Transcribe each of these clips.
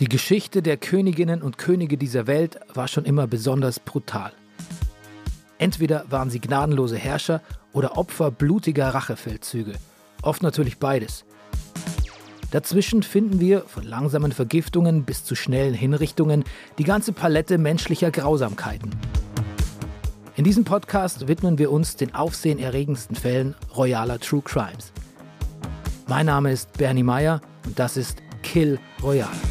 Die Geschichte der Königinnen und Könige dieser Welt war schon immer besonders brutal. Entweder waren sie gnadenlose Herrscher oder Opfer blutiger Rachefeldzüge. Oft natürlich beides. Dazwischen finden wir, von langsamen Vergiftungen bis zu schnellen Hinrichtungen, die ganze Palette menschlicher Grausamkeiten. In diesem Podcast widmen wir uns den aufsehenerregendsten Fällen royaler True Crimes. Mein Name ist Bernie Meyer und das ist Kill Royale.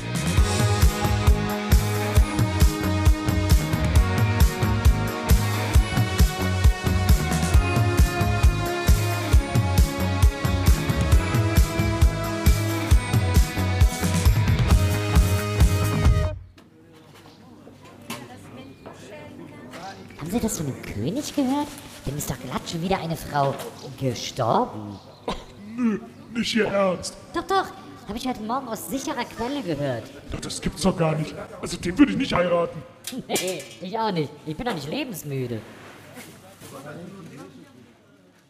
Gehört? Dem ist doch glatt schon wieder eine Frau gestorben. Nö, nicht Ihr Ernst. Doch, doch, habe ich heute Morgen aus sicherer Quelle gehört. Doch, das gibt's doch gar nicht. Also den würde ich nicht heiraten. Nee, ich auch nicht. Ich bin doch nicht lebensmüde.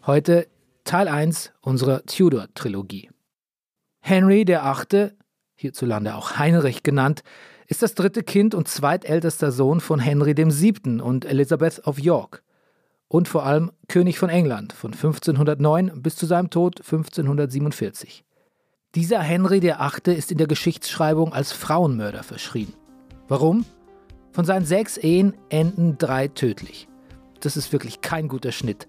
Heute Teil 1 unserer Tudor-Trilogie. Henry VIII., hierzulande auch Heinrich genannt, ist das dritte Kind und zweitältester Sohn von Henry VII. und Elizabeth of York und vor allem König von England von 1509 bis zu seinem Tod 1547. Dieser Henry VIII. ist in der Geschichtsschreibung als Frauenmörder verschrien. Warum? Von seinen sechs Ehen enden drei tödlich. Das ist wirklich kein guter Schnitt.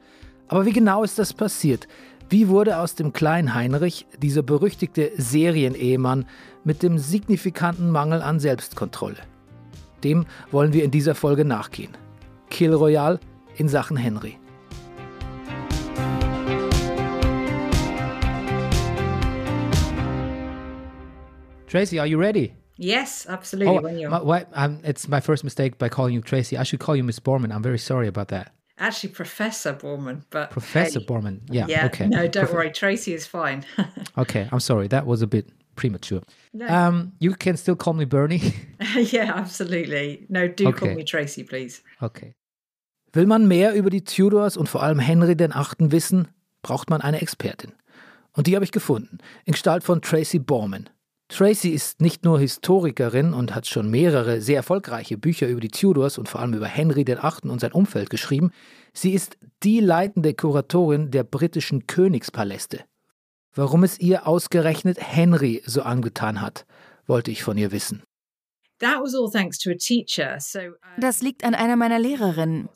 Aber wie genau ist das passiert? Wie wurde aus dem kleinen Heinrich dieser berüchtigte Serienehemann mit dem signifikanten Mangel an Selbstkontrolle? Dem wollen wir in dieser Folge nachgehen. Kill Royal in Sachen Henry. Tracy, are you ready? Yes, absolutely. Oh, when you're my, why, um, it's my first mistake by calling you Tracy. I should call you Miss Borman. I'm very sorry about that. actually Professor Borman, but Professor hey, Borman. Yeah. Yeah, okay. no, don't Prof- worry. Tracy is fine. Okay, I'm sorry. That was a bit premature. No. Um, you can still call me Bernie. yeah, absolutely. No, do call me Tracy, please. okay. Will man mehr über die Tudors und vor allem Henry VIII. wissen, braucht man eine Expertin. Und die habe ich gefunden, in Gestalt von Tracy Borman. Tracy ist nicht nur Historikerin und hat schon mehrere sehr erfolgreiche Bücher über die Tudors und vor allem über Henry VIII. und sein Umfeld geschrieben. Sie ist die leitende Kuratorin der britischen Königspaläste. Warum es ihr ausgerechnet Henry so angetan hat, wollte ich von ihr wissen. Das liegt an einer meiner Lehrerinnen.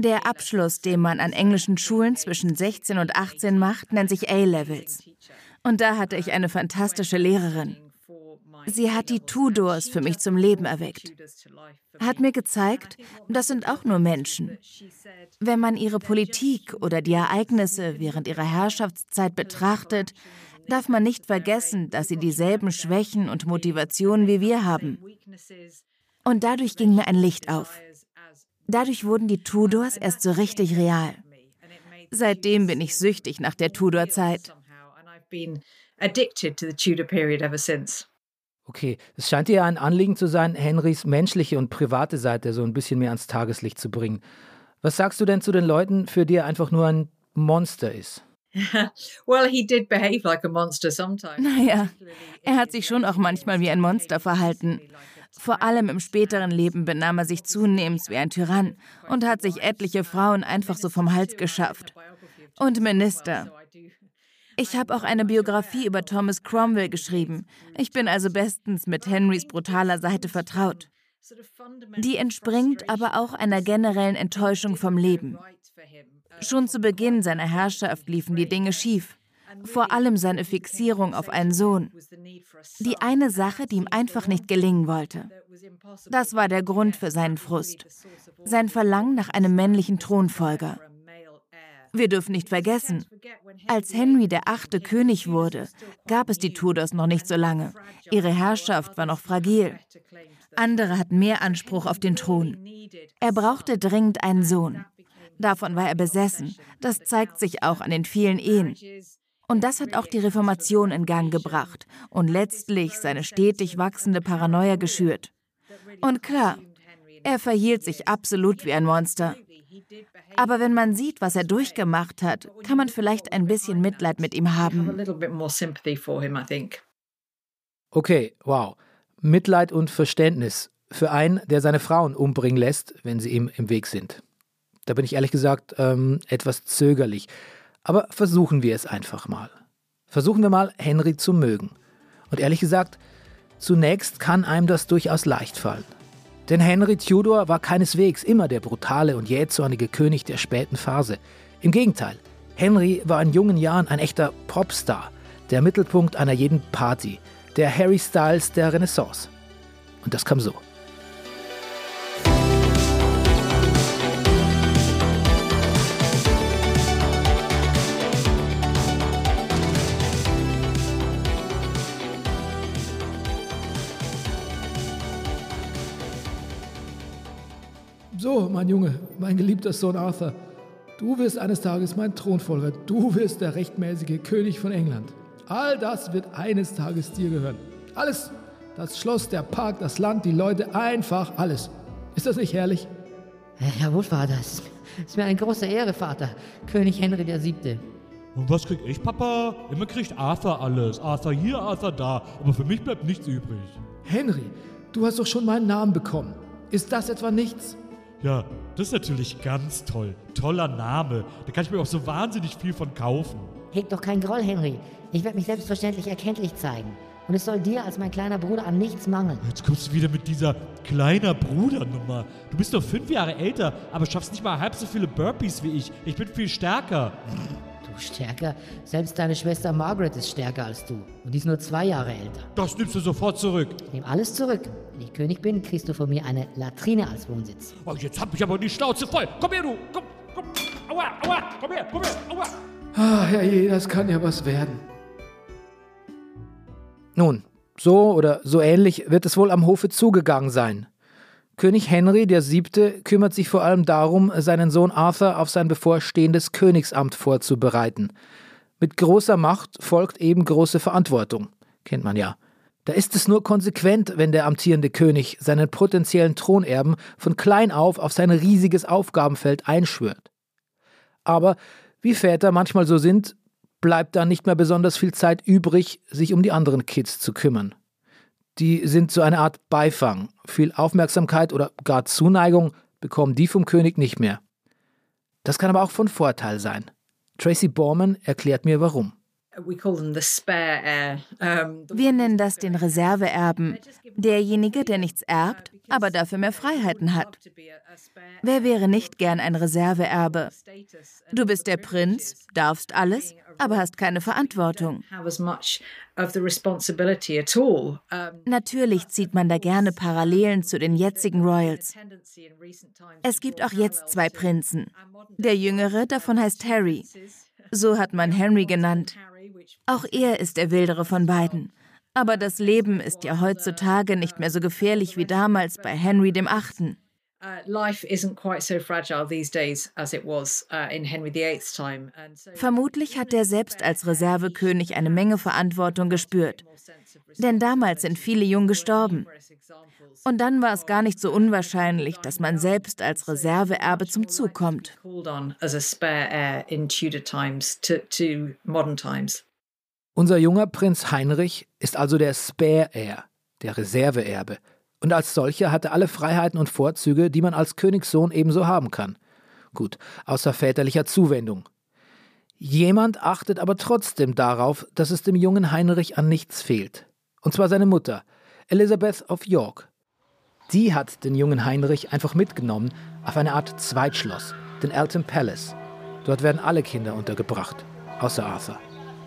Der Abschluss, den man an englischen Schulen zwischen 16 und 18 macht, nennt sich A-Levels. Und da hatte ich eine fantastische Lehrerin. Sie hat die Tudors für mich zum Leben erweckt. Hat mir gezeigt, das sind auch nur Menschen. Wenn man ihre Politik oder die Ereignisse während ihrer Herrschaftszeit betrachtet, darf man nicht vergessen, dass sie dieselben Schwächen und Motivationen wie wir haben. Und dadurch ging mir ein Licht auf. Dadurch wurden die Tudors erst so richtig real. Seitdem bin ich süchtig nach der Tudor-Zeit. Okay, es scheint ihr ein Anliegen zu sein, Henrys menschliche und private Seite so ein bisschen mehr ans Tageslicht zu bringen. Was sagst du denn zu den Leuten, für die er einfach nur ein Monster ist? Well, he did behave like a monster sometimes. Naja, er hat sich schon auch manchmal wie ein Monster verhalten. Vor allem im späteren Leben benahm er sich zunehmend wie ein Tyrann und hat sich etliche Frauen einfach so vom Hals geschafft. Und Minister. Ich habe auch eine Biografie über Thomas Cromwell geschrieben. Ich bin also bestens mit Henrys brutaler Seite vertraut. Die entspringt aber auch einer generellen Enttäuschung vom Leben. Schon zu Beginn seiner Herrschaft liefen die Dinge schief. Vor allem seine Fixierung auf einen Sohn. Die eine Sache, die ihm einfach nicht gelingen wollte. Das war der Grund für seinen Frust. Sein Verlangen nach einem männlichen Thronfolger. Wir dürfen nicht vergessen, als Henry der achte König wurde, gab es die Tudors noch nicht so lange. Ihre Herrschaft war noch fragil. Andere hatten mehr Anspruch auf den Thron. Er brauchte dringend einen Sohn. Davon war er besessen. Das zeigt sich auch an den vielen Ehen. Und das hat auch die Reformation in Gang gebracht und letztlich seine stetig wachsende Paranoia geschürt. Und klar, er verhielt sich absolut wie ein Monster. Aber wenn man sieht, was er durchgemacht hat, kann man vielleicht ein bisschen Mitleid mit ihm haben. little bit more sympathy for him, I think. Okay, wow. Mitleid und Verständnis für einen, der seine Frauen umbringen lässt, wenn sie ihm im Weg sind. Da bin ich ehrlich gesagt ähm, etwas zögerlich. Aber versuchen wir es einfach mal. Versuchen wir mal, Henry zu mögen. Und ehrlich gesagt, zunächst kann einem das durchaus leicht fallen. Denn Henry Tudor war keineswegs immer der brutale und jähzornige König der späten Phase. Im Gegenteil, Henry war in jungen Jahren ein echter Popstar, der Mittelpunkt einer jeden Party, der Harry Styles der Renaissance. Und das kam so. Mein Junge, mein geliebter Sohn Arthur, du wirst eines Tages mein Thronfolger, du wirst der rechtmäßige König von England. All das wird eines Tages dir gehören. Alles, das Schloss, der Park, das Land, die Leute, einfach alles. Ist das nicht herrlich? Jawohl, Vater. Es ist mir eine große Ehre, Vater. König Henry VII. Und was krieg ich, Papa? Immer kriegt Arthur alles. Arthur hier, Arthur da. Aber für mich bleibt nichts übrig. Henry, du hast doch schon meinen Namen bekommen. Ist das etwa nichts? Ja, das ist natürlich ganz toll. Toller Name. Da kann ich mir auch so wahnsinnig viel von kaufen. Heg doch keinen Groll, Henry. Ich werde mich selbstverständlich erkenntlich zeigen. Und es soll dir als mein kleiner Bruder an nichts mangeln. Jetzt kommst du wieder mit dieser kleiner Bruder-Nummer. Du bist doch fünf Jahre älter, aber schaffst nicht mal halb so viele Burpees wie ich. Ich bin viel stärker. Stärker? Selbst deine Schwester Margaret ist stärker als du. Und die ist nur zwei Jahre älter. Das nimmst du sofort zurück. Ich nehme alles zurück. Wenn ich König bin, kriegst du von mir eine Latrine als Wohnsitz. Oh, jetzt hab ich aber die Schnauze voll. Komm her, du. Komm, komm. Aua, aua. Komm her, komm her. Aua. Ah, herrje, das kann ja was werden. Nun, so oder so ähnlich wird es wohl am Hofe zugegangen sein. König Henry VII. kümmert sich vor allem darum, seinen Sohn Arthur auf sein bevorstehendes Königsamt vorzubereiten. Mit großer Macht folgt eben große Verantwortung. Kennt man ja. Da ist es nur konsequent, wenn der amtierende König seinen potenziellen Thronerben von klein auf auf sein riesiges Aufgabenfeld einschwört. Aber wie Väter manchmal so sind, bleibt dann nicht mehr besonders viel Zeit übrig, sich um die anderen Kids zu kümmern. Die sind so eine Art Beifang. Viel Aufmerksamkeit oder gar Zuneigung bekommen die vom König nicht mehr. Das kann aber auch von Vorteil sein. Tracy Borman erklärt mir warum. Wir nennen das den Reserveerben. Derjenige, der nichts erbt, aber dafür mehr Freiheiten hat. Wer wäre nicht gern ein Reserveerbe? Du bist der Prinz, darfst alles, aber hast keine Verantwortung. Natürlich zieht man da gerne Parallelen zu den jetzigen Royals. Es gibt auch jetzt zwei Prinzen. Der jüngere davon heißt Harry. So hat man Henry genannt. Auch er ist der wildere von beiden. Aber das Leben ist ja heutzutage nicht mehr so gefährlich wie damals bei Henry dem Achten. Vermutlich hat er selbst als Reservekönig eine Menge Verantwortung gespürt. Denn damals sind viele jung gestorben. Und dann war es gar nicht so unwahrscheinlich, dass man selbst als Reserveerbe zum Zug kommt. Unser junger Prinz Heinrich ist also der Spare Heir, der Reserveerbe. Und als solcher hat er alle Freiheiten und Vorzüge, die man als Königssohn ebenso haben kann. Gut, außer väterlicher Zuwendung. Jemand achtet aber trotzdem darauf, dass es dem jungen Heinrich an nichts fehlt. Und zwar seine Mutter, Elizabeth of York. Die hat den jungen Heinrich einfach mitgenommen auf eine Art Zweitschloss, den Elton Palace. Dort werden alle Kinder untergebracht, außer Arthur.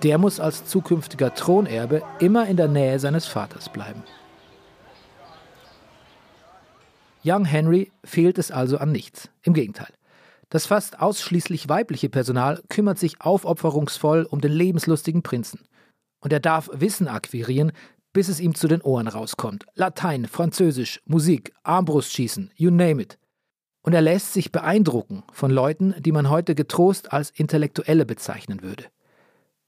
Der muss als zukünftiger Thronerbe immer in der Nähe seines Vaters bleiben. Young Henry fehlt es also an nichts. Im Gegenteil. Das fast ausschließlich weibliche Personal kümmert sich aufopferungsvoll um den lebenslustigen Prinzen. Und er darf Wissen akquirieren, bis es ihm zu den Ohren rauskommt. Latein, Französisch, Musik, Armbrustschießen, you name it. Und er lässt sich beeindrucken von Leuten, die man heute getrost als Intellektuelle bezeichnen würde.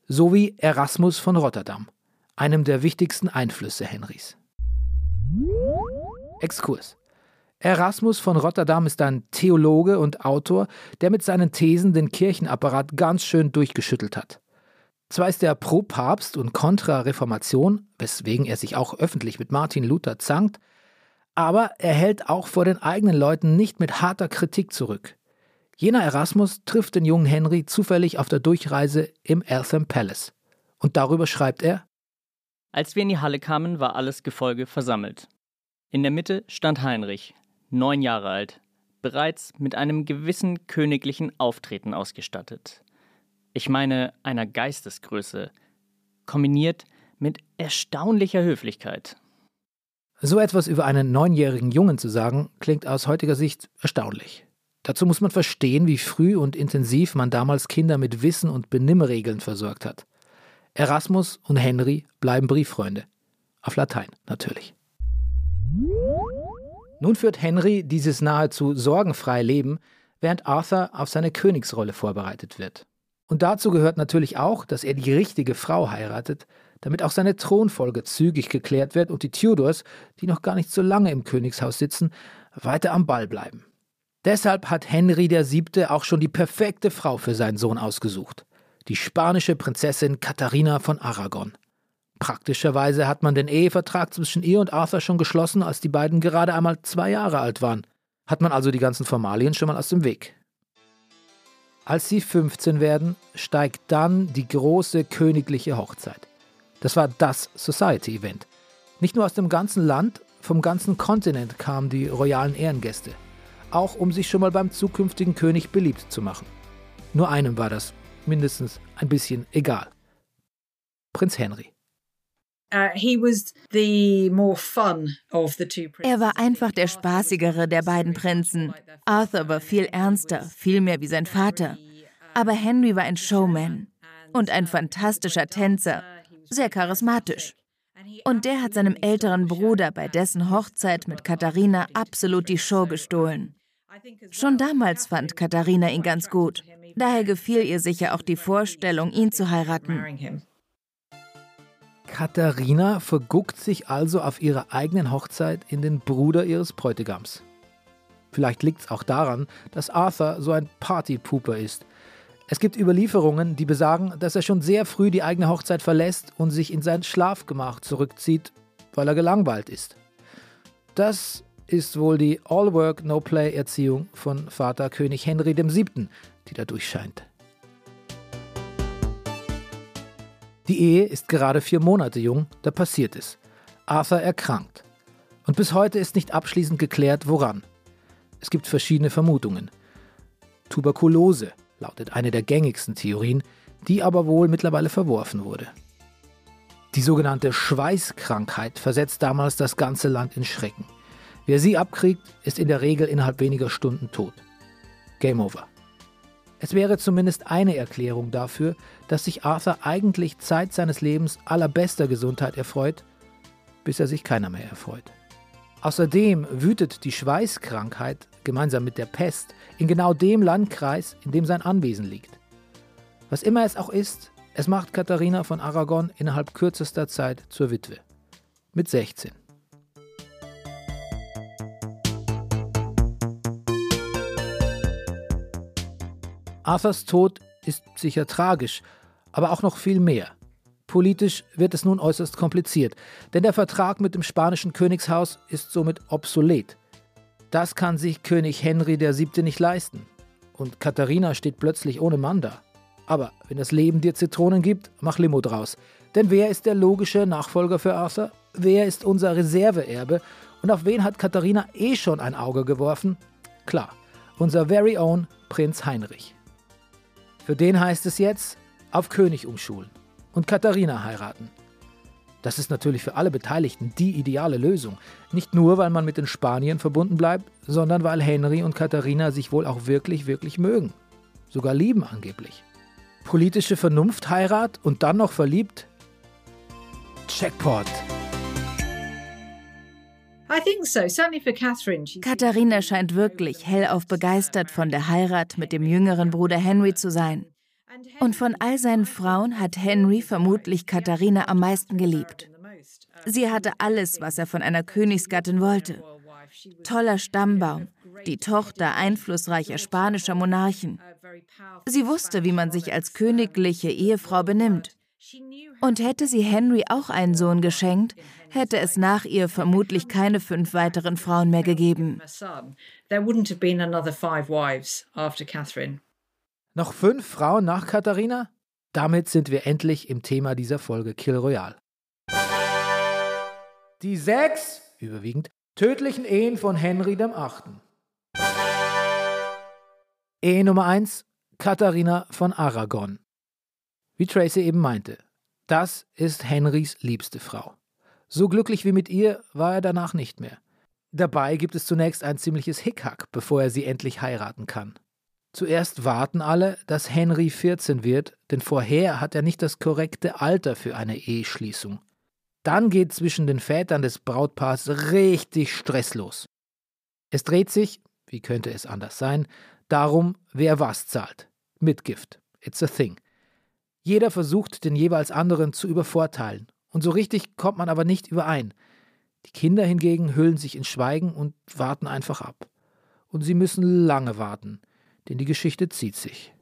So wie Erasmus von Rotterdam, einem der wichtigsten Einflüsse Henrys. Exkurs. Erasmus von Rotterdam ist ein Theologe und Autor, der mit seinen Thesen den Kirchenapparat ganz schön durchgeschüttelt hat. Zwar ist er pro Papst und kontra Reformation, weswegen er sich auch öffentlich mit Martin Luther zankt, aber er hält auch vor den eigenen Leuten nicht mit harter Kritik zurück. Jener Erasmus trifft den jungen Henry zufällig auf der Durchreise im Eltham Palace. Und darüber schreibt er: Als wir in die Halle kamen, war alles Gefolge versammelt. In der Mitte stand Heinrich, neun Jahre alt, bereits mit einem gewissen königlichen Auftreten ausgestattet. Ich meine einer Geistesgröße, kombiniert mit erstaunlicher Höflichkeit. So etwas über einen neunjährigen Jungen zu sagen, klingt aus heutiger Sicht erstaunlich. Dazu muss man verstehen, wie früh und intensiv man damals Kinder mit Wissen und Benimmregeln versorgt hat. Erasmus und Henry bleiben Brieffreunde. Auf Latein natürlich. Nun führt Henry dieses nahezu sorgenfreie Leben, während Arthur auf seine Königsrolle vorbereitet wird. Und dazu gehört natürlich auch, dass er die richtige Frau heiratet, damit auch seine Thronfolge zügig geklärt wird und die Tudors, die noch gar nicht so lange im Königshaus sitzen, weiter am Ball bleiben. Deshalb hat Henry VII. auch schon die perfekte Frau für seinen Sohn ausgesucht. Die spanische Prinzessin Katharina von Aragon. Praktischerweise hat man den Ehevertrag zwischen ihr und Arthur schon geschlossen, als die beiden gerade einmal zwei Jahre alt waren. Hat man also die ganzen Formalien schon mal aus dem Weg. Als sie 15 werden, steigt dann die große königliche Hochzeit. Das war das Society-Event. Nicht nur aus dem ganzen Land, vom ganzen Kontinent kamen die royalen Ehrengäste auch um sich schon mal beim zukünftigen König beliebt zu machen. Nur einem war das mindestens ein bisschen egal. Prinz Henry. Uh, er war einfach der spaßigere der beiden Prinzen. Arthur war viel ernster, viel mehr wie sein Vater. Aber Henry war ein Showman und ein fantastischer Tänzer, sehr charismatisch. Und der hat seinem älteren Bruder bei dessen Hochzeit mit Katharina absolut die Show gestohlen. Schon damals fand Katharina ihn ganz gut. Daher gefiel ihr sicher auch die Vorstellung, ihn zu heiraten. Katharina verguckt sich also auf ihrer eigenen Hochzeit in den Bruder ihres Bräutigams. Vielleicht liegt es auch daran, dass Arthur so ein Partypooper ist. Es gibt Überlieferungen, die besagen, dass er schon sehr früh die eigene Hochzeit verlässt und sich in sein Schlafgemach zurückzieht, weil er gelangweilt ist. Das ist wohl die All-Work, No-Play-Erziehung von Vater König Henry VII., die da durchscheint. Die Ehe ist gerade vier Monate jung, da passiert es. Arthur erkrankt. Und bis heute ist nicht abschließend geklärt, woran. Es gibt verschiedene Vermutungen. Tuberkulose lautet eine der gängigsten Theorien, die aber wohl mittlerweile verworfen wurde. Die sogenannte Schweißkrankheit versetzt damals das ganze Land in Schrecken. Wer sie abkriegt, ist in der Regel innerhalb weniger Stunden tot. Game over. Es wäre zumindest eine Erklärung dafür, dass sich Arthur eigentlich Zeit seines Lebens allerbester Gesundheit erfreut, bis er sich keiner mehr erfreut. Außerdem wütet die Schweißkrankheit gemeinsam mit der Pest in genau dem Landkreis, in dem sein Anwesen liegt. Was immer es auch ist, es macht Katharina von Aragon innerhalb kürzester Zeit zur Witwe. Mit 16. Arthurs Tod ist sicher tragisch, aber auch noch viel mehr. Politisch wird es nun äußerst kompliziert, denn der Vertrag mit dem spanischen Königshaus ist somit obsolet. Das kann sich König Henry VII. nicht leisten. Und Katharina steht plötzlich ohne Mann da. Aber wenn das Leben dir Zitronen gibt, mach Limo draus. Denn wer ist der logische Nachfolger für Arthur? Wer ist unser Reserveerbe? Und auf wen hat Katharina eh schon ein Auge geworfen? Klar, unser very own Prinz Heinrich. Für den heißt es jetzt, auf König umschulen und Katharina heiraten. Das ist natürlich für alle Beteiligten die ideale Lösung. Nicht nur, weil man mit den Spaniern verbunden bleibt, sondern weil Henry und Katharina sich wohl auch wirklich, wirklich mögen. Sogar lieben angeblich. Politische Vernunftheirat und dann noch verliebt? Checkpot. Katharina scheint wirklich hellauf begeistert von der Heirat mit dem jüngeren Bruder Henry zu sein. Und von all seinen Frauen hat Henry vermutlich Katharina am meisten geliebt. Sie hatte alles, was er von einer Königsgattin wollte. Toller Stammbaum, die Tochter einflussreicher spanischer Monarchen. Sie wusste, wie man sich als königliche Ehefrau benimmt. Und hätte sie Henry auch einen Sohn geschenkt, hätte es nach ihr vermutlich keine fünf weiteren Frauen mehr gegeben. Noch fünf Frauen nach Katharina? Damit sind wir endlich im Thema dieser Folge Kill Royale. Die sechs, überwiegend, tödlichen Ehen von Henry VIII. Ehe Nummer eins: Katharina von Aragon. Wie Tracy eben meinte, das ist Henrys liebste Frau. So glücklich wie mit ihr war er danach nicht mehr. Dabei gibt es zunächst ein ziemliches Hickhack, bevor er sie endlich heiraten kann. Zuerst warten alle, dass Henry 14 wird, denn vorher hat er nicht das korrekte Alter für eine Eheschließung. Dann geht zwischen den Vätern des Brautpaars richtig Stress los. Es dreht sich, wie könnte es anders sein, darum, wer was zahlt. Mitgift. It's a thing. Jeder versucht, den jeweils anderen zu übervorteilen. Und so richtig kommt man aber nicht überein. Die Kinder hingegen hüllen sich in Schweigen und warten einfach ab. Und sie müssen lange warten, denn die Geschichte zieht sich.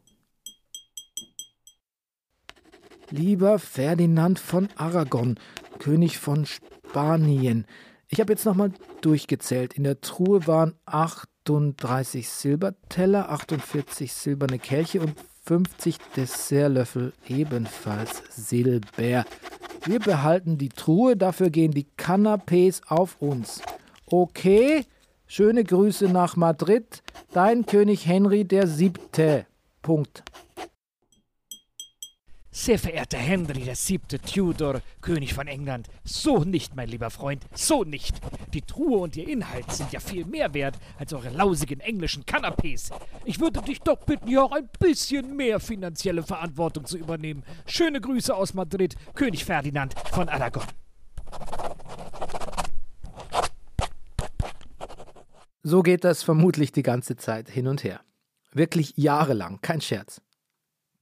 Lieber Ferdinand von Aragon, König von Spanien. Ich habe jetzt nochmal durchgezählt. In der Truhe waren 38 Silberteller, 48 silberne Kelche und 50 Dessertlöffel ebenfalls Silber. Wir behalten die Truhe, dafür gehen die Canapés auf uns. Okay, schöne Grüße nach Madrid, dein König Henry der Siebte. Punkt. Sehr verehrter Henry VII. Tudor, König von England, so nicht, mein lieber Freund, so nicht. Die Truhe und ihr Inhalt sind ja viel mehr wert als eure lausigen englischen Kanapés. Ich würde dich doch bitten, hier auch ein bisschen mehr finanzielle Verantwortung zu übernehmen. Schöne Grüße aus Madrid, König Ferdinand von Aragon. So geht das vermutlich die ganze Zeit hin und her. Wirklich jahrelang, kein Scherz.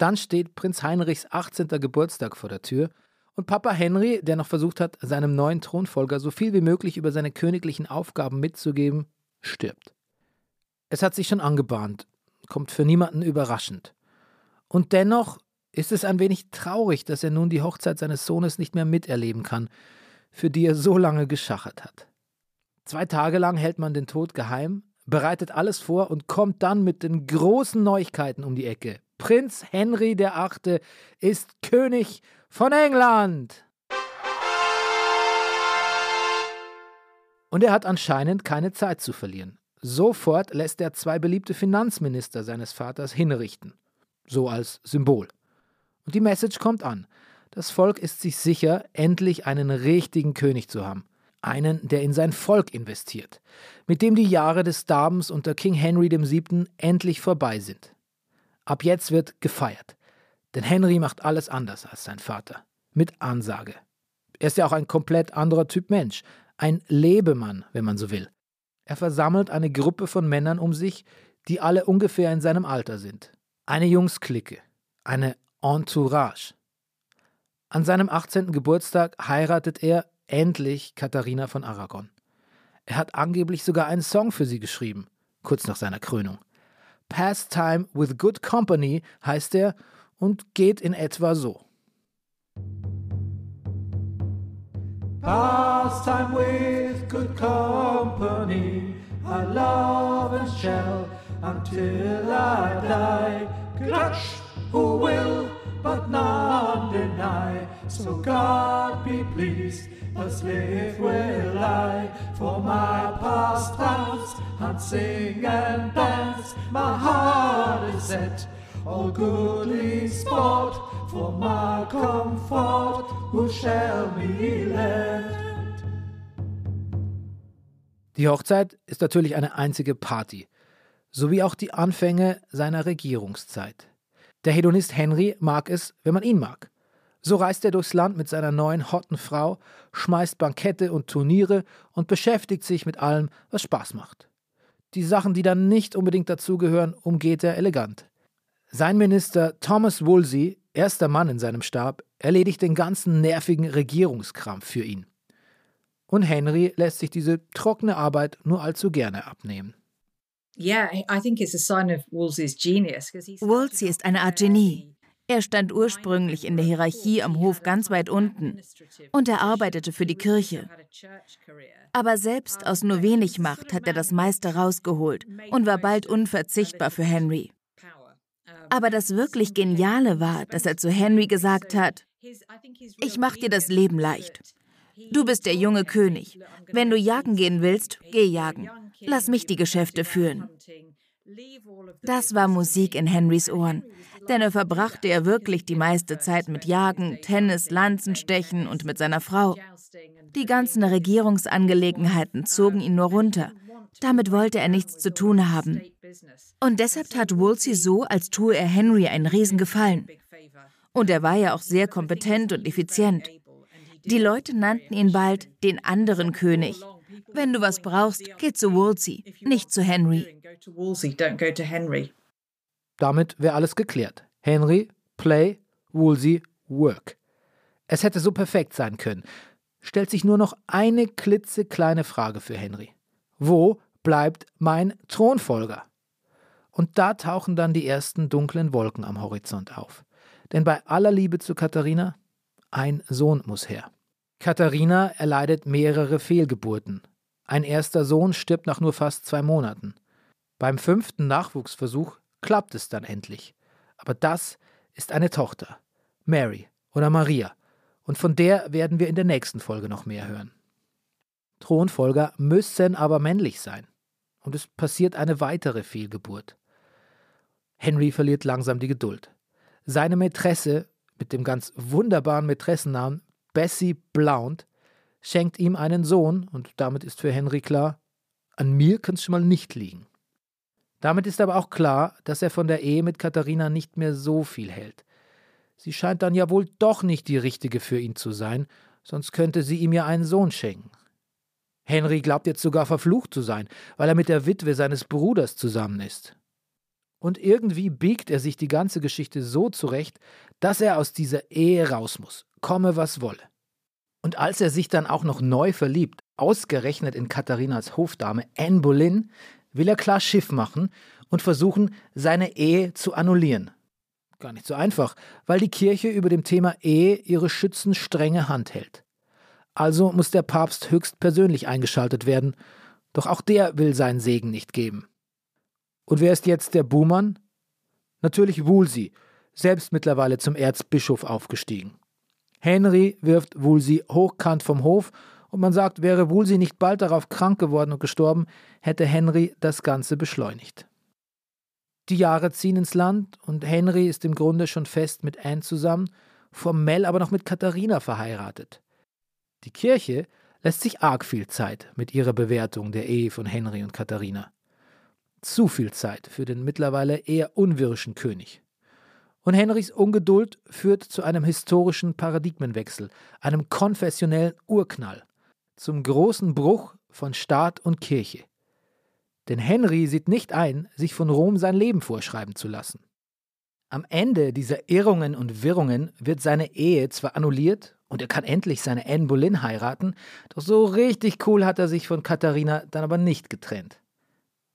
Dann steht Prinz Heinrichs 18. Geburtstag vor der Tür und Papa Henry, der noch versucht hat, seinem neuen Thronfolger so viel wie möglich über seine königlichen Aufgaben mitzugeben, stirbt. Es hat sich schon angebahnt, kommt für niemanden überraschend. Und dennoch ist es ein wenig traurig, dass er nun die Hochzeit seines Sohnes nicht mehr miterleben kann, für die er so lange geschachert hat. Zwei Tage lang hält man den Tod geheim, bereitet alles vor und kommt dann mit den großen Neuigkeiten um die Ecke. Prinz Henry VIII. ist König von England. Und er hat anscheinend keine Zeit zu verlieren. Sofort lässt er zwei beliebte Finanzminister seines Vaters hinrichten. So als Symbol. Und die Message kommt an. Das Volk ist sich sicher, endlich einen richtigen König zu haben. Einen, der in sein Volk investiert, mit dem die Jahre des Darbens unter King Henry VII. endlich vorbei sind. Ab jetzt wird gefeiert. Denn Henry macht alles anders als sein Vater. Mit Ansage. Er ist ja auch ein komplett anderer Typ Mensch. Ein Lebemann, wenn man so will. Er versammelt eine Gruppe von Männern um sich, die alle ungefähr in seinem Alter sind. Eine Jungsklicke. Eine Entourage. An seinem 18. Geburtstag heiratet er endlich Katharina von Aragon. Er hat angeblich sogar einen Song für sie geschrieben, kurz nach seiner Krönung. Pastime with Good Company heißt er und geht in etwa so. Pastime with good company, I love and shall until I die. Grudge who will, but none deny. So God be pleased as live will I for my pastimes and sing and dance. My heart is set, all goodly sport for my comfort. Who shall me lend? Die Hochzeit ist natürlich eine einzige Party, sowie auch die Anfänge seiner Regierungszeit. Der Hedonist Henry mag es, wenn man ihn mag. So reist er durchs Land mit seiner neuen hotten Frau, schmeißt Bankette und Turniere und beschäftigt sich mit allem, was Spaß macht. Die Sachen, die dann nicht unbedingt dazugehören, umgeht er elegant. Sein Minister Thomas Woolsey, erster Mann in seinem Stab, erledigt den ganzen nervigen Regierungskram für ihn. Und Henry lässt sich diese trockene Arbeit nur allzu gerne abnehmen. Wolsey ist eine Art Genie. Er stand ursprünglich in der Hierarchie am Hof ganz weit unten und er arbeitete für die Kirche. Aber selbst aus nur wenig Macht hat er das meiste rausgeholt und war bald unverzichtbar für Henry. Aber das wirklich Geniale war, dass er zu Henry gesagt hat, ich mach dir das Leben leicht. Du bist der junge König. Wenn du jagen gehen willst, geh jagen. Lass mich die Geschäfte führen. Das war Musik in Henrys Ohren, denn er verbrachte er wirklich die meiste Zeit mit Jagen, Tennis, Lanzenstechen und mit seiner Frau. Die ganzen Regierungsangelegenheiten zogen ihn nur runter. Damit wollte er nichts zu tun haben. Und deshalb tat Wolsey so, als tue er Henry einen Riesengefallen. Und er war ja auch sehr kompetent und effizient. Die Leute nannten ihn bald den anderen König. Wenn du was brauchst, geh zu Wolsey, nicht zu Henry. Damit wäre alles geklärt. Henry, Play, Woolsey, Work. Es hätte so perfekt sein können. Stellt sich nur noch eine klitzekleine Frage für Henry. Wo bleibt mein Thronfolger? Und da tauchen dann die ersten dunklen Wolken am Horizont auf. Denn bei aller Liebe zu Katharina, ein Sohn muss her. Katharina erleidet mehrere Fehlgeburten. Ein erster Sohn stirbt nach nur fast zwei Monaten. Beim fünften Nachwuchsversuch klappt es dann endlich. Aber das ist eine Tochter, Mary oder Maria, und von der werden wir in der nächsten Folge noch mehr hören. Thronfolger müssen aber männlich sein. Und es passiert eine weitere Fehlgeburt. Henry verliert langsam die Geduld. Seine Mätresse mit dem ganz wunderbaren Mätressennamen Bessie Blount schenkt ihm einen Sohn und damit ist für Henry klar, an mir kann es schon mal nicht liegen. Damit ist aber auch klar, dass er von der Ehe mit Katharina nicht mehr so viel hält. Sie scheint dann ja wohl doch nicht die richtige für ihn zu sein, sonst könnte sie ihm ja einen Sohn schenken. Henry glaubt jetzt sogar verflucht zu sein, weil er mit der Witwe seines Bruders zusammen ist. Und irgendwie biegt er sich die ganze Geschichte so zurecht, dass er aus dieser Ehe raus muss, komme was wolle. Und als er sich dann auch noch neu verliebt, ausgerechnet in Katharinas Hofdame Anne Boleyn, will er klar Schiff machen und versuchen, seine Ehe zu annullieren. Gar nicht so einfach, weil die Kirche über dem Thema Ehe ihre schützenstrenge Hand hält. Also muss der Papst höchst persönlich eingeschaltet werden, doch auch der will seinen Segen nicht geben. Und wer ist jetzt der Buhmann? Natürlich Woolsey, selbst mittlerweile zum Erzbischof aufgestiegen. Henry wirft Woolsey hochkant vom Hof und man sagt, wäre Woolsey nicht bald darauf krank geworden und gestorben, hätte Henry das Ganze beschleunigt. Die Jahre ziehen ins Land und Henry ist im Grunde schon fest mit Anne zusammen, formell aber noch mit Katharina verheiratet. Die Kirche lässt sich arg viel Zeit mit ihrer Bewertung der Ehe von Henry und Katharina. Zu viel Zeit für den mittlerweile eher unwirschen König. Und Henrys Ungeduld führt zu einem historischen Paradigmenwechsel, einem konfessionellen Urknall, zum großen Bruch von Staat und Kirche. Denn Henry sieht nicht ein, sich von Rom sein Leben vorschreiben zu lassen. Am Ende dieser Irrungen und Wirrungen wird seine Ehe zwar annulliert und er kann endlich seine Anne Boleyn heiraten, doch so richtig cool hat er sich von Katharina dann aber nicht getrennt.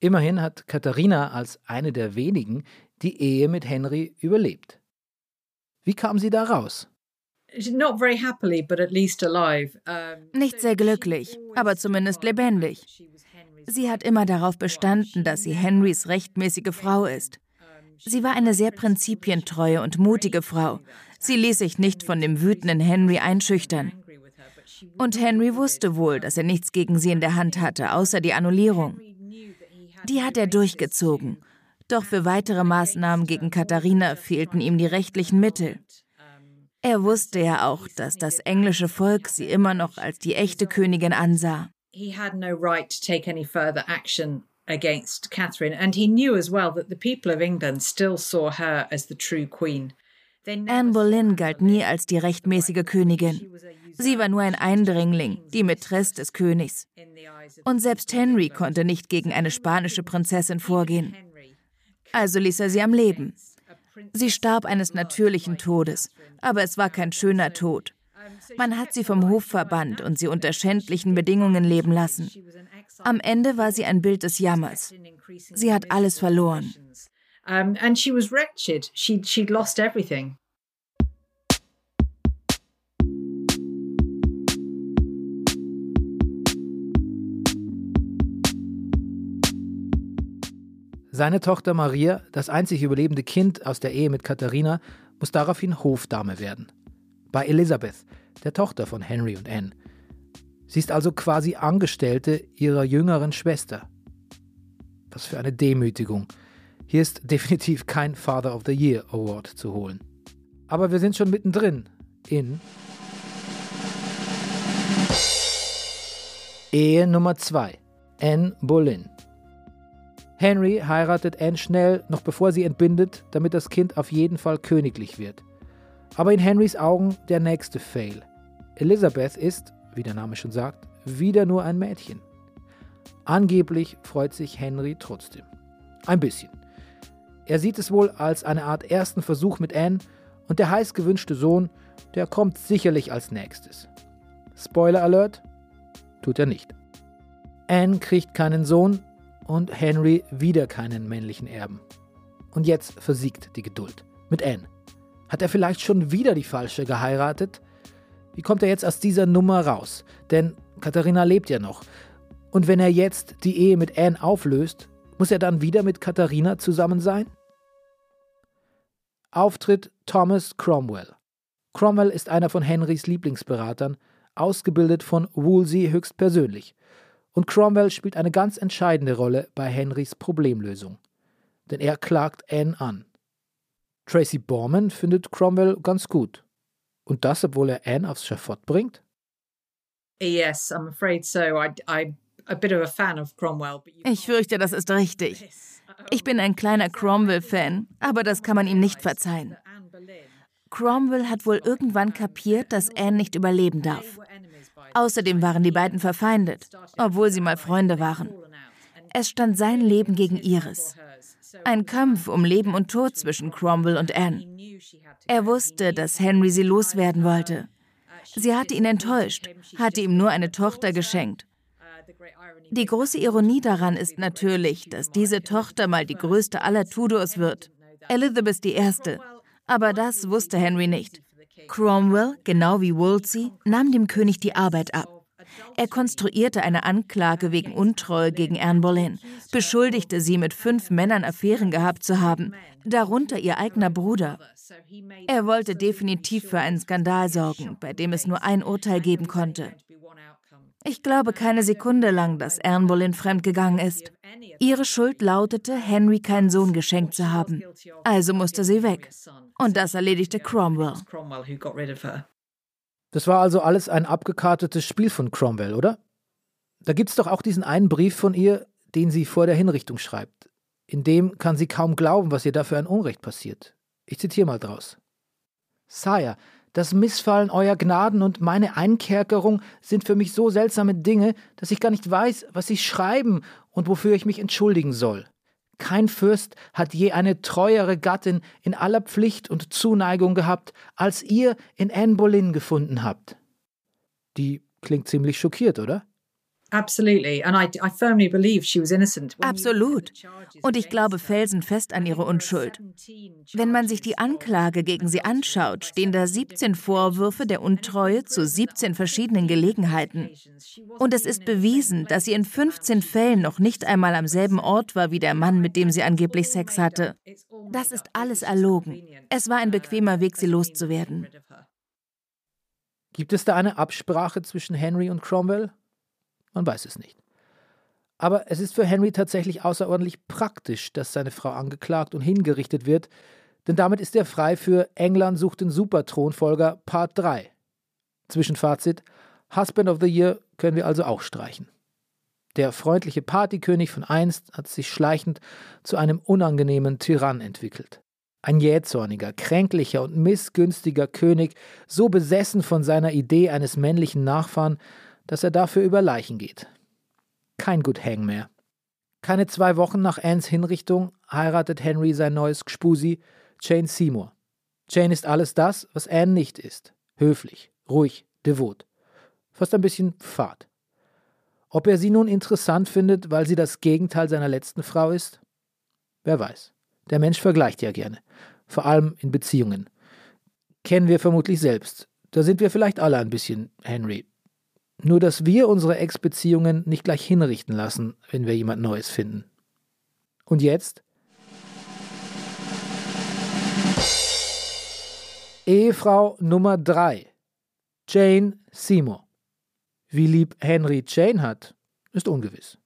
Immerhin hat Katharina als eine der wenigen die Ehe mit Henry überlebt. Wie kam sie da raus? Nicht sehr glücklich, aber zumindest lebendig. Sie hat immer darauf bestanden, dass sie Henrys rechtmäßige Frau ist. Sie war eine sehr prinzipientreue und mutige Frau. Sie ließ sich nicht von dem wütenden Henry einschüchtern. Und Henry wusste wohl, dass er nichts gegen sie in der Hand hatte, außer die Annullierung. Die hat er durchgezogen. Doch für weitere Maßnahmen gegen Katharina fehlten ihm die rechtlichen Mittel. Er wusste ja auch, dass das englische Volk sie immer noch als die echte Königin ansah. He had no right to take any further action against Catherine, and he knew as well that the people of England still saw her as the true queen. Anne Boleyn galt nie als die rechtmäßige Königin. Sie war nur ein Eindringling, die Mätresse des Königs. Und selbst Henry konnte nicht gegen eine spanische Prinzessin vorgehen. Also ließ er sie am Leben. Sie starb eines natürlichen Todes, aber es war kein schöner Tod. Man hat sie vom Hof verbannt und sie unter schändlichen Bedingungen leben lassen. Am Ende war sie ein Bild des Jammers. Sie hat alles verloren. Um, and she was wretched. She'd, she'd lost everything. Seine Tochter Maria, das einzig überlebende Kind aus der Ehe mit Katharina, muss daraufhin Hofdame werden. Bei Elizabeth, der Tochter von Henry und Anne. Sie ist also quasi Angestellte ihrer jüngeren Schwester. Was für eine Demütigung. Hier ist definitiv kein Father of the Year Award zu holen. Aber wir sind schon mittendrin in Ehe Nummer 2. Anne Boleyn. Henry heiratet Anne schnell, noch bevor sie entbindet, damit das Kind auf jeden Fall königlich wird. Aber in Henrys Augen der nächste Fail. Elizabeth ist, wie der Name schon sagt, wieder nur ein Mädchen. Angeblich freut sich Henry trotzdem. Ein bisschen. Er sieht es wohl als eine Art ersten Versuch mit Anne und der heiß gewünschte Sohn, der kommt sicherlich als nächstes. Spoiler Alert, tut er nicht. Anne kriegt keinen Sohn, und Henry wieder keinen männlichen Erben. Und jetzt versiegt die Geduld. Mit Anne. Hat er vielleicht schon wieder die falsche geheiratet? Wie kommt er jetzt aus dieser Nummer raus? Denn Katharina lebt ja noch. Und wenn er jetzt die Ehe mit Anne auflöst, muss er dann wieder mit Katharina zusammen sein? Auftritt Thomas Cromwell. Cromwell ist einer von Henrys Lieblingsberatern, ausgebildet von Wolsey höchstpersönlich. Und Cromwell spielt eine ganz entscheidende Rolle bei Henrys Problemlösung. Denn er klagt Anne an. Tracy Borman findet Cromwell ganz gut. Und das, obwohl er Anne aufs Schafott bringt? Yes, I'm afraid so. I, I, a bit of a fan of Cromwell. Ich fürchte, das ist richtig. Ich bin ein kleiner Cromwell-Fan, aber das kann man ihm nicht verzeihen. Cromwell hat wohl irgendwann kapiert, dass Anne nicht überleben darf. Außerdem waren die beiden verfeindet, obwohl sie mal Freunde waren. Es stand sein Leben gegen ihres. Ein Kampf um Leben und Tod zwischen Cromwell und Anne. Er wusste, dass Henry sie loswerden wollte. Sie hatte ihn enttäuscht, hatte ihm nur eine Tochter geschenkt. Die große Ironie daran ist natürlich, dass diese Tochter mal die größte aller Tudors wird. Elizabeth I. Aber das wusste Henry nicht. Cromwell, genau wie Wolsey, nahm dem König die Arbeit ab. Er konstruierte eine Anklage wegen Untreue gegen Anne Boleyn, beschuldigte sie, mit fünf Männern Affären gehabt zu haben, darunter ihr eigener Bruder. Er wollte definitiv für einen Skandal sorgen, bei dem es nur ein Urteil geben konnte. Ich glaube keine Sekunde lang, dass Anne Boleyn fremdgegangen ist. Ihre Schuld lautete, Henry keinen Sohn geschenkt zu haben. Also musste sie weg. Und das erledigte Cromwell. Das war also alles ein abgekartetes Spiel von Cromwell, oder? Da gibt's doch auch diesen einen Brief von ihr, den sie vor der Hinrichtung schreibt. In dem kann sie kaum glauben, was ihr da für ein Unrecht passiert. Ich zitiere mal draus. Sire, das Missfallen euer Gnaden und meine Einkerkerung sind für mich so seltsame Dinge, dass ich gar nicht weiß, was ich schreiben und wofür ich mich entschuldigen soll. Kein Fürst hat je eine treuere Gattin in aller Pflicht und Zuneigung gehabt, als ihr in Anne Boleyn gefunden habt. Die klingt ziemlich schockiert, oder? Absolut. Und ich glaube felsenfest an ihre Unschuld. Wenn man sich die Anklage gegen sie anschaut, stehen da 17 Vorwürfe der Untreue zu 17 verschiedenen Gelegenheiten. Und es ist bewiesen, dass sie in 15 Fällen noch nicht einmal am selben Ort war wie der Mann, mit dem sie angeblich Sex hatte. Das ist alles erlogen. Es war ein bequemer Weg, sie loszuwerden. Gibt es da eine Absprache zwischen Henry und Cromwell? Man weiß es nicht. Aber es ist für Henry tatsächlich außerordentlich praktisch, dass seine Frau angeklagt und hingerichtet wird, denn damit ist er frei für England sucht den Superthronfolger Part 3. Zwischenfazit: Husband of the Year können wir also auch streichen. Der freundliche Partykönig von einst hat sich schleichend zu einem unangenehmen Tyrann entwickelt. Ein jähzorniger, kränklicher und missgünstiger König, so besessen von seiner Idee eines männlichen Nachfahren, dass er dafür über Leichen geht. Kein Good Hang mehr. Keine zwei Wochen nach Annes Hinrichtung heiratet Henry sein neues Gspusi, Jane Seymour. Jane ist alles das, was Anne nicht ist. Höflich, ruhig, devot, fast ein bisschen fad. Ob er sie nun interessant findet, weil sie das Gegenteil seiner letzten Frau ist? Wer weiß. Der Mensch vergleicht ja gerne, vor allem in Beziehungen. Kennen wir vermutlich selbst. Da sind wir vielleicht alle ein bisschen Henry. Nur dass wir unsere Ex-Beziehungen nicht gleich hinrichten lassen, wenn wir jemand Neues finden. Und jetzt? Ehefrau Nummer 3. Jane Seymour. Wie lieb Henry Jane hat, ist ungewiss.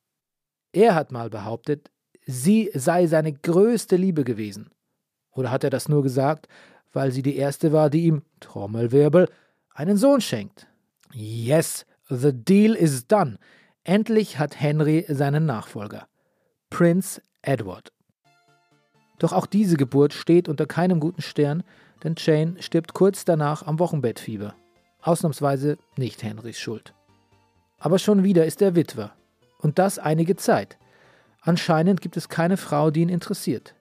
Er hat mal behauptet, sie sei seine größte Liebe gewesen. Oder hat er das nur gesagt, weil sie die erste war, die ihm, Trommelwirbel, einen Sohn schenkt? Yes, the deal is done. Endlich hat Henry seinen Nachfolger. Prince Edward. Doch auch diese Geburt steht unter keinem guten Stern, denn Jane stirbt kurz danach am Wochenbettfieber. Ausnahmsweise nicht Henrys Schuld. Aber schon wieder ist er Witwer. Und das einige Zeit. Anscheinend gibt es keine Frau, die ihn interessiert.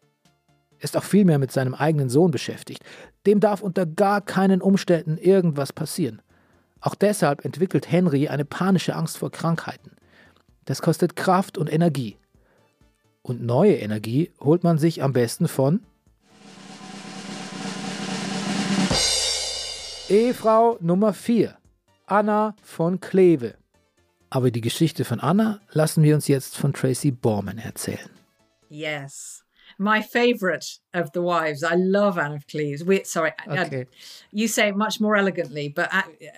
Er ist auch viel mehr mit seinem eigenen Sohn beschäftigt. Dem darf unter gar keinen Umständen irgendwas passieren. Auch deshalb entwickelt Henry eine panische Angst vor Krankheiten. Das kostet Kraft und Energie. Und neue Energie holt man sich am besten von Ehefrau Nummer 4, Anna von Kleve. Aber die Geschichte von Anna lassen wir uns jetzt von Tracy Borman erzählen. Yes. My favorite of the wives. I love Anne of Cleves. We, sorry, Okay. uh, you say it much more elegantly, but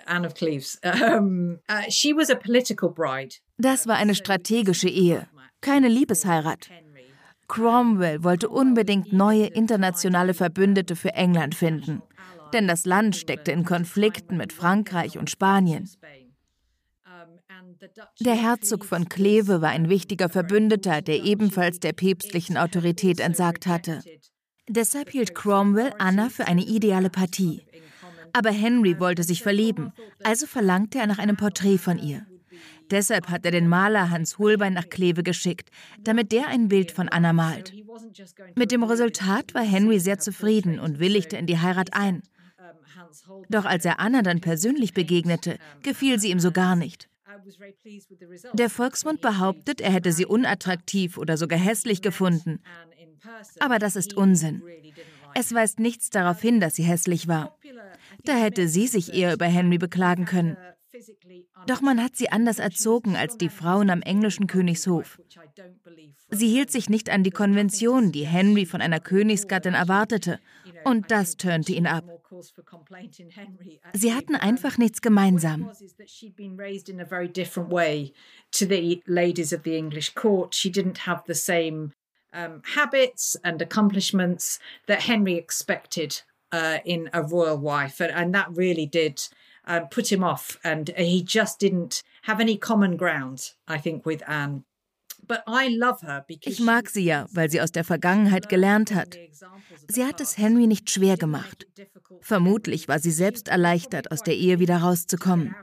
Anne of Cleves. Um, uh, she was a political bride. Das war eine strategische Ehe, keine Liebesheirat. Cromwell wollte unbedingt neue internationale Verbündete für England finden, denn das Land steckte in Konflikten mit Frankreich und Spanien. Der Herzog von Kleve war ein wichtiger Verbündeter, der ebenfalls der päpstlichen Autorität entsagt hatte. Deshalb hielt Cromwell Anna für eine ideale Partie. Aber Henry wollte sich verlieben, also verlangte er nach einem Porträt von ihr. Deshalb hat er den Maler Hans Holbein nach Kleve geschickt, damit der ein Bild von Anna malt. Mit dem Resultat war Henry sehr zufrieden und willigte in die Heirat ein. Doch als er Anna dann persönlich begegnete, gefiel sie ihm so gar nicht. Der Volksmund behauptet, er hätte sie unattraktiv oder sogar hässlich gefunden. Aber das ist Unsinn. Es weist nichts darauf hin, dass sie hässlich war. Da hätte sie sich eher über Henry beklagen können. Doch man hat sie anders erzogen als die Frauen am englischen Königshof. Sie hielt sich nicht an die Konvention, die Henry von einer Königsgattin erwartete, und das turnte ihn ab. Sie hatten einfach nichts gemeinsam. She'd been raised in a very different way to the ladies of the English court. She didn't have the same habits and accomplishments that Henry expected uh, in a royal wife, and, and that really did uh, put him off. And he just didn't have any common ground, I think, with Anne. Ich mag sie ja, weil sie aus der Vergangenheit gelernt hat. Sie hat es Henry nicht schwer gemacht. Vermutlich war sie selbst erleichtert, aus der Ehe wieder rauszukommen.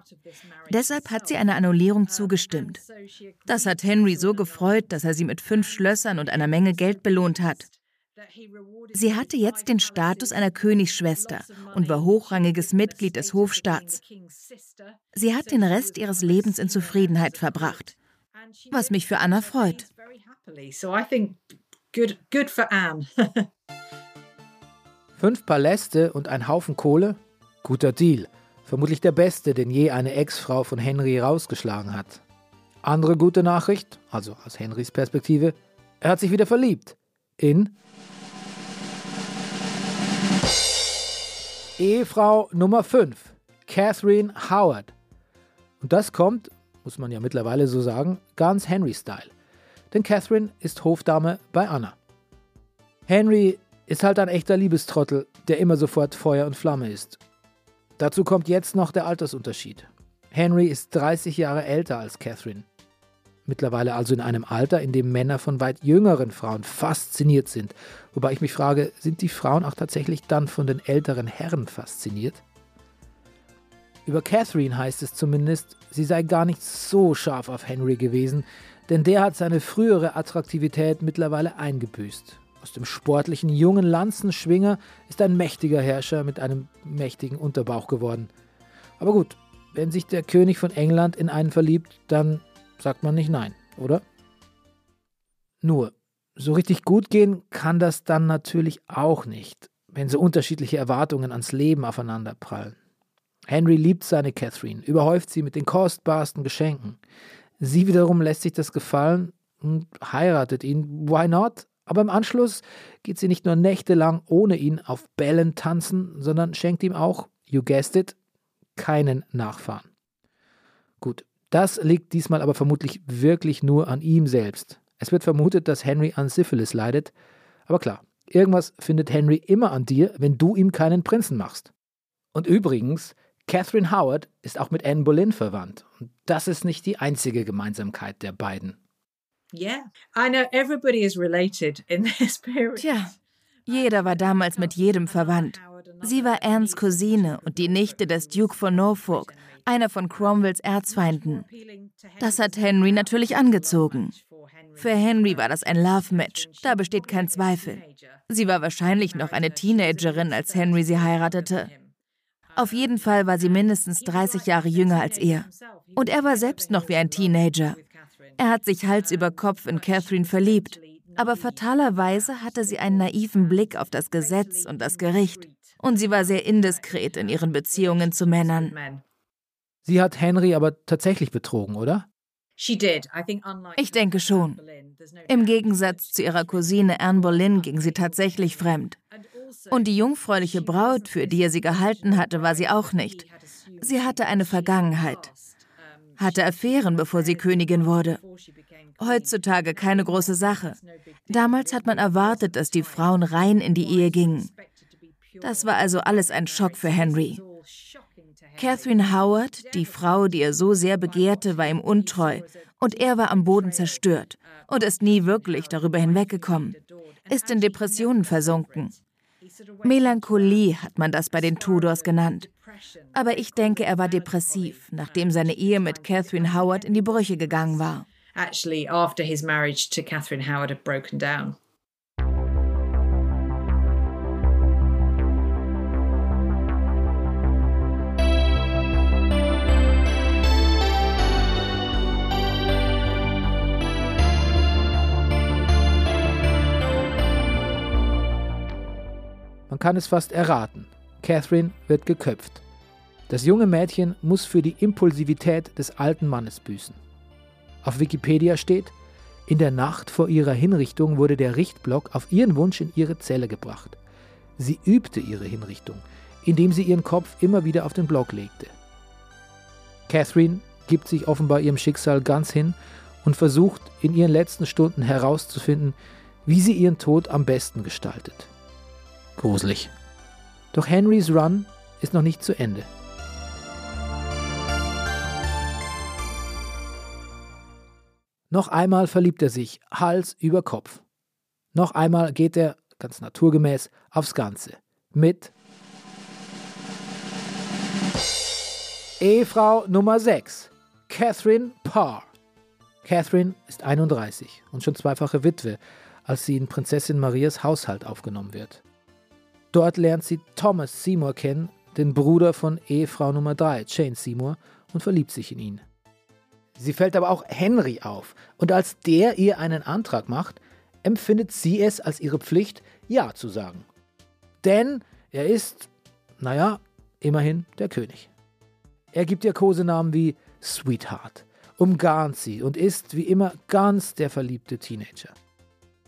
Deshalb hat sie einer Annullierung zugestimmt. Das hat Henry so gefreut, dass er sie mit fünf Schlössern und einer Menge Geld belohnt hat. Sie hatte jetzt den Status einer Königsschwester und war hochrangiges Mitglied des Hofstaats. Sie hat den Rest ihres Lebens in Zufriedenheit verbracht. Was mich für Anna freut. So I think good, good for Anne. Fünf Paläste und ein Haufen Kohle? Guter Deal. Vermutlich der beste, den je eine Ex-Frau von Henry rausgeschlagen hat. Andere gute Nachricht, also aus Henrys Perspektive, er hat sich wieder verliebt. In Ehefrau Nummer 5, Catherine Howard. Und das kommt, muss man ja mittlerweile so sagen, ganz Henry-Style. Denn Catherine ist Hofdame bei Anna. Henry ist halt ein echter Liebestrottel, der immer sofort Feuer und Flamme ist. Dazu kommt jetzt noch der Altersunterschied. Henry ist 30 Jahre älter als Catherine. Mittlerweile also in einem Alter, in dem Männer von weit jüngeren Frauen fasziniert sind. Wobei ich mich frage, sind die Frauen auch tatsächlich dann von den älteren Herren fasziniert? Über Catherine heißt es zumindest, sie sei gar nicht so scharf auf Henry gewesen, denn der hat seine frühere Attraktivität mittlerweile eingebüßt. Aus dem sportlichen jungen Lanzenschwinger ist ein mächtiger Herrscher mit einem mächtigen Unterbauch geworden. Aber gut, wenn sich der König von England in einen verliebt, dann sagt man nicht nein, oder? Nur, so richtig gut gehen kann das dann natürlich auch nicht, wenn so unterschiedliche Erwartungen ans Leben aufeinanderprallen. Henry liebt seine Catherine, überhäuft sie mit den kostbarsten Geschenken. Sie wiederum lässt sich das gefallen und heiratet ihn. Why not? Aber im Anschluss geht sie nicht nur nächtelang ohne ihn auf Bällen tanzen, sondern schenkt ihm auch, you guessed it, keinen Nachfahren. Gut, das liegt diesmal aber vermutlich wirklich nur an ihm selbst. Es wird vermutet, dass Henry an Syphilis leidet, aber klar, irgendwas findet Henry immer an dir, wenn du ihm keinen Prinzen machst. Und übrigens, Catherine Howard ist auch mit Anne Boleyn verwandt. Und das ist nicht die einzige Gemeinsamkeit der beiden. Yeah, I know everybody is related in this period. Tja, jeder war damals mit jedem verwandt. Sie war Annes Cousine und die Nichte des Duke von Norfolk, einer von Cromwells Erzfeinden. Das hat Henry natürlich angezogen. Für Henry war das ein Love-Match, da besteht kein Zweifel. Sie war wahrscheinlich noch eine Teenagerin, als Henry sie heiratete. Auf jeden Fall war sie mindestens 30 Jahre jünger als er. Und er war selbst noch wie ein Teenager. Er hat sich Hals über Kopf in Catherine verliebt, aber fatalerweise hatte sie einen naiven Blick auf das Gesetz und das Gericht. Und sie war sehr indiskret in ihren Beziehungen zu Männern. Sie hat Henry aber tatsächlich betrogen, oder? Ich denke schon. Im Gegensatz zu ihrer Cousine Anne Boleyn ging sie tatsächlich fremd. Und die jungfräuliche Braut, für die er sie gehalten hatte, war sie auch nicht. Sie hatte eine Vergangenheit. Hatte Affären, bevor sie Königin wurde. Heutzutage keine große Sache. Damals hat man erwartet, dass die Frauen rein in die Ehe gingen. Das war also alles ein Schock für Henry. Catherine Howard, die Frau, die er so sehr begehrte, war ihm untreu und er war am Boden zerstört und ist nie wirklich darüber hinweggekommen, ist in Depressionen versunken. Melancholie hat man das bei den Tudors genannt. Aber ich denke, er war depressiv, nachdem seine Ehe mit Catherine Howard in die Brüche gegangen war. Actually, after his marriage to Catherine Howard had broken down. Man kann es fast erraten. Catherine wird geköpft. Das junge Mädchen muss für die Impulsivität des alten Mannes büßen. Auf Wikipedia steht, in der Nacht vor ihrer Hinrichtung wurde der Richtblock auf ihren Wunsch in ihre Zelle gebracht. Sie übte ihre Hinrichtung, indem sie ihren Kopf immer wieder auf den Block legte. Catherine gibt sich offenbar ihrem Schicksal ganz hin und versucht in ihren letzten Stunden herauszufinden, wie sie ihren Tod am besten gestaltet. Gruselig. Doch Henrys Run ist noch nicht zu Ende. Noch einmal verliebt er sich, Hals über Kopf. Noch einmal geht er, ganz naturgemäß, aufs Ganze. Mit Ehefrau Nummer 6, Catherine Parr. Catherine ist 31 und schon zweifache Witwe, als sie in Prinzessin Marias Haushalt aufgenommen wird. Dort lernt sie Thomas Seymour kennen, den Bruder von Ehefrau Nummer 3, Jane Seymour, und verliebt sich in ihn. Sie fällt aber auch Henry auf, und als der ihr einen Antrag macht, empfindet sie es als ihre Pflicht, Ja zu sagen. Denn er ist, naja, immerhin der König. Er gibt ihr Kosenamen wie Sweetheart, umgarnt sie und ist wie immer ganz der verliebte Teenager.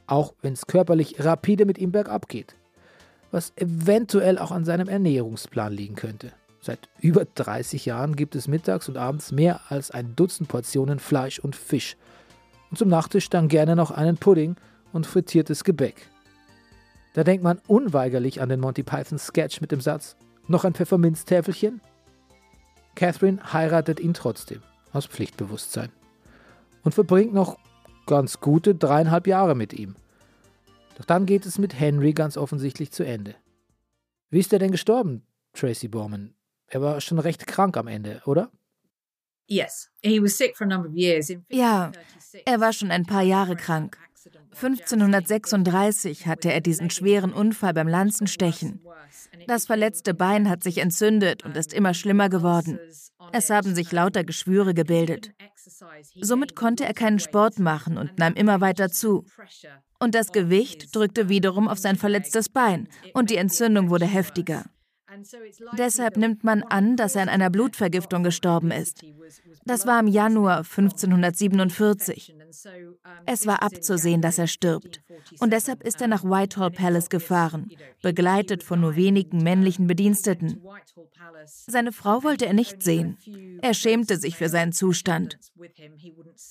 Auch wenn es körperlich rapide mit ihm bergab geht was eventuell auch an seinem Ernährungsplan liegen könnte. Seit über 30 Jahren gibt es mittags und abends mehr als ein Dutzend Portionen Fleisch und Fisch. Und zum Nachtisch dann gerne noch einen Pudding und frittiertes Gebäck. Da denkt man unweigerlich an den Monty Python Sketch mit dem Satz: Noch ein Pfefferminztäfelchen? Catherine heiratet ihn trotzdem, aus Pflichtbewusstsein. Und verbringt noch ganz gute dreieinhalb Jahre mit ihm. Doch dann geht es mit Henry ganz offensichtlich zu Ende. Wie ist er denn gestorben, Tracy Borman? Er war schon recht krank am Ende, oder? Ja, er war schon ein paar Jahre krank. 1536 hatte er diesen schweren Unfall beim Lanzenstechen. Das verletzte Bein hat sich entzündet und ist immer schlimmer geworden. Es haben sich lauter Geschwüre gebildet. Somit konnte er keinen Sport machen und nahm immer weiter zu. Und das Gewicht drückte wiederum auf sein verletztes Bein und die Entzündung wurde heftiger. Deshalb nimmt man an, dass er an einer Blutvergiftung gestorben ist. Das war im Januar 1547. Es war abzusehen, dass er stirbt. Und deshalb ist er nach Whitehall Palace gefahren, begleitet von nur wenigen männlichen Bediensteten. Seine Frau wollte er nicht sehen. Er schämte sich für seinen Zustand.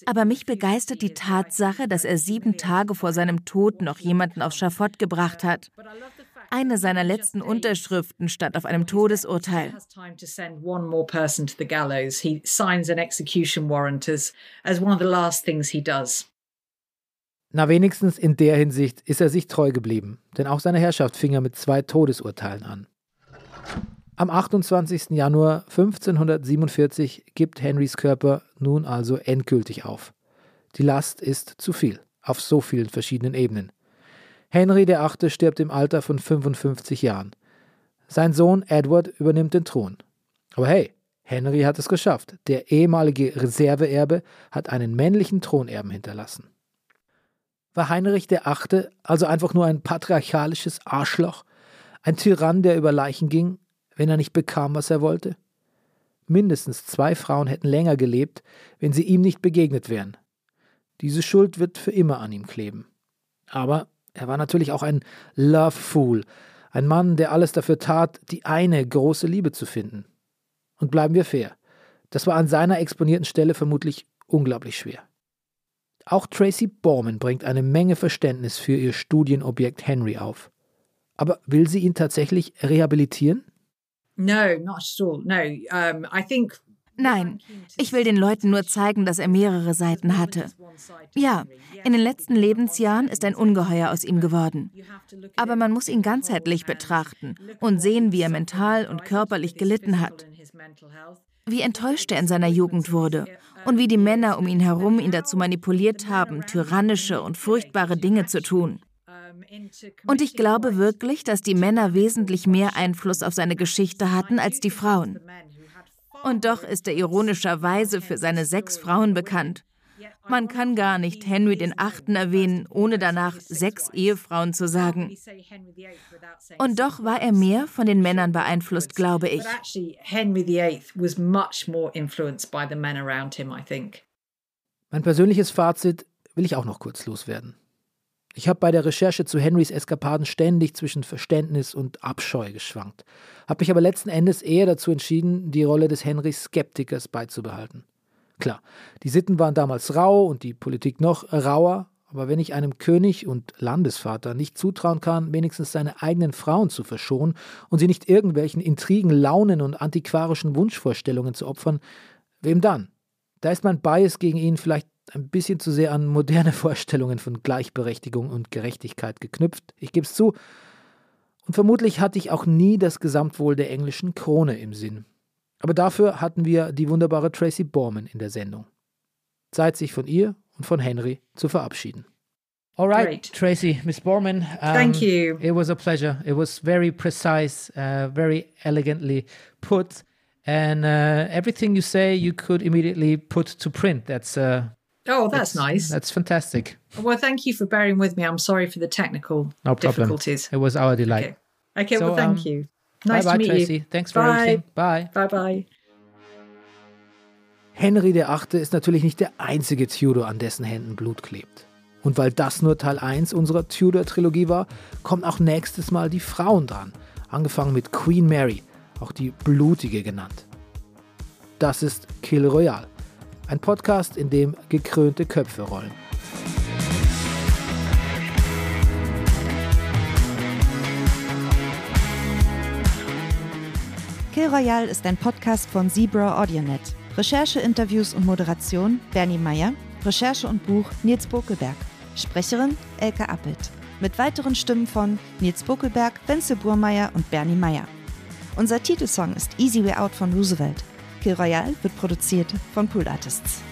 Aber mich begeistert die Tatsache, dass er sieben Tage vor seinem Tod noch jemanden aufs Schafott gebracht hat. Eine seiner letzten Unterschriften stand auf einem Todesurteil. Na, wenigstens in der Hinsicht ist er sich treu geblieben, denn auch seine Herrschaft fing er mit zwei Todesurteilen an. Am 28. Januar 1547 gibt Henrys Körper nun also endgültig auf. Die Last ist zu viel, auf so vielen verschiedenen Ebenen. Henry VIII. stirbt im Alter von 55 Jahren. Sein Sohn Edward übernimmt den Thron. Aber hey, Henry hat es geschafft. Der ehemalige Reserveerbe hat einen männlichen Thronerben hinterlassen. War Heinrich VIII. also einfach nur ein patriarchalisches Arschloch, ein Tyrann, der über Leichen ging, wenn er nicht bekam, was er wollte? Mindestens zwei Frauen hätten länger gelebt, wenn sie ihm nicht begegnet wären. Diese Schuld wird für immer an ihm kleben. Aber er war natürlich auch ein Love Fool, ein Mann, der alles dafür tat, die eine große Liebe zu finden. Und bleiben wir fair, das war an seiner exponierten Stelle vermutlich unglaublich schwer. Auch Tracy Borman bringt eine Menge Verständnis für ihr Studienobjekt Henry auf. Aber will sie ihn tatsächlich rehabilitieren? No, not at all. No, um, I think Nein, ich will den Leuten nur zeigen, dass er mehrere Seiten hatte. Ja, in den letzten Lebensjahren ist ein Ungeheuer aus ihm geworden. Aber man muss ihn ganzheitlich betrachten und sehen, wie er mental und körperlich gelitten hat. Wie enttäuscht er in seiner Jugend wurde und wie die Männer um ihn herum ihn dazu manipuliert haben, tyrannische und furchtbare Dinge zu tun. Und ich glaube wirklich, dass die Männer wesentlich mehr Einfluss auf seine Geschichte hatten als die Frauen. Und doch ist er ironischerweise für seine sechs Frauen bekannt. Man kann gar nicht Henry den Achten erwähnen, ohne danach sechs Ehefrauen zu sagen. Und doch war er mehr von den Männern beeinflusst, glaube ich. Mein persönliches Fazit will ich auch noch kurz loswerden. Ich habe bei der Recherche zu Henrys Eskapaden ständig zwischen Verständnis und Abscheu geschwankt, habe mich aber letzten Endes eher dazu entschieden, die Rolle des Henrys Skeptikers beizubehalten. Klar, die Sitten waren damals rau und die Politik noch rauer, aber wenn ich einem König und Landesvater nicht zutrauen kann, wenigstens seine eigenen Frauen zu verschonen und sie nicht irgendwelchen Intrigen, Launen und antiquarischen Wunschvorstellungen zu opfern, wem dann? Da ist mein Bias gegen ihn vielleicht ein bisschen zu sehr an moderne Vorstellungen von Gleichberechtigung und Gerechtigkeit geknüpft, ich gebe es zu, und vermutlich hatte ich auch nie das Gesamtwohl der englischen Krone im Sinn. Aber dafür hatten wir die wunderbare Tracy Borman in der Sendung. Zeit, sich von ihr und von Henry zu verabschieden. All right. Tracy, Miss Borman. Um, Thank you. It was a pleasure. It was very precise, uh, very elegantly put, and uh, everything you say you could immediately put to print. That's uh, Oh, that's, nice. That's fantastic. Well, thank you for bearing with me. I'm sorry for the technical no difficulties. It was our delight. Okay, okay so, well, thank um, you. Nice bye to meet Tracy. you. Thanks for bye. everything. Bye. Bye bye. Henry VIII. ist natürlich nicht der einzige Tudor, an dessen Händen Blut klebt. Und weil das nur Teil 1 unserer Tudor-Trilogie war, kommen auch nächstes Mal die Frauen dran. Angefangen mit Queen Mary, auch die Blutige genannt. Das ist Kill Royale. Ein Podcast, in dem gekrönte Köpfe rollen. Kill Royale ist ein Podcast von Zebra AudioNet. Recherche, Interviews und Moderation Bernie Meyer. Recherche und Buch Nils Bokelberg. Sprecherin Elke Appelt. Mit weiteren Stimmen von Nils Bokelberg, Wenzel Burmeier und Bernie Meyer. Unser Titelsong ist Easy Way Out von Roosevelt. Kill Royale wird produziert von Pool Artists.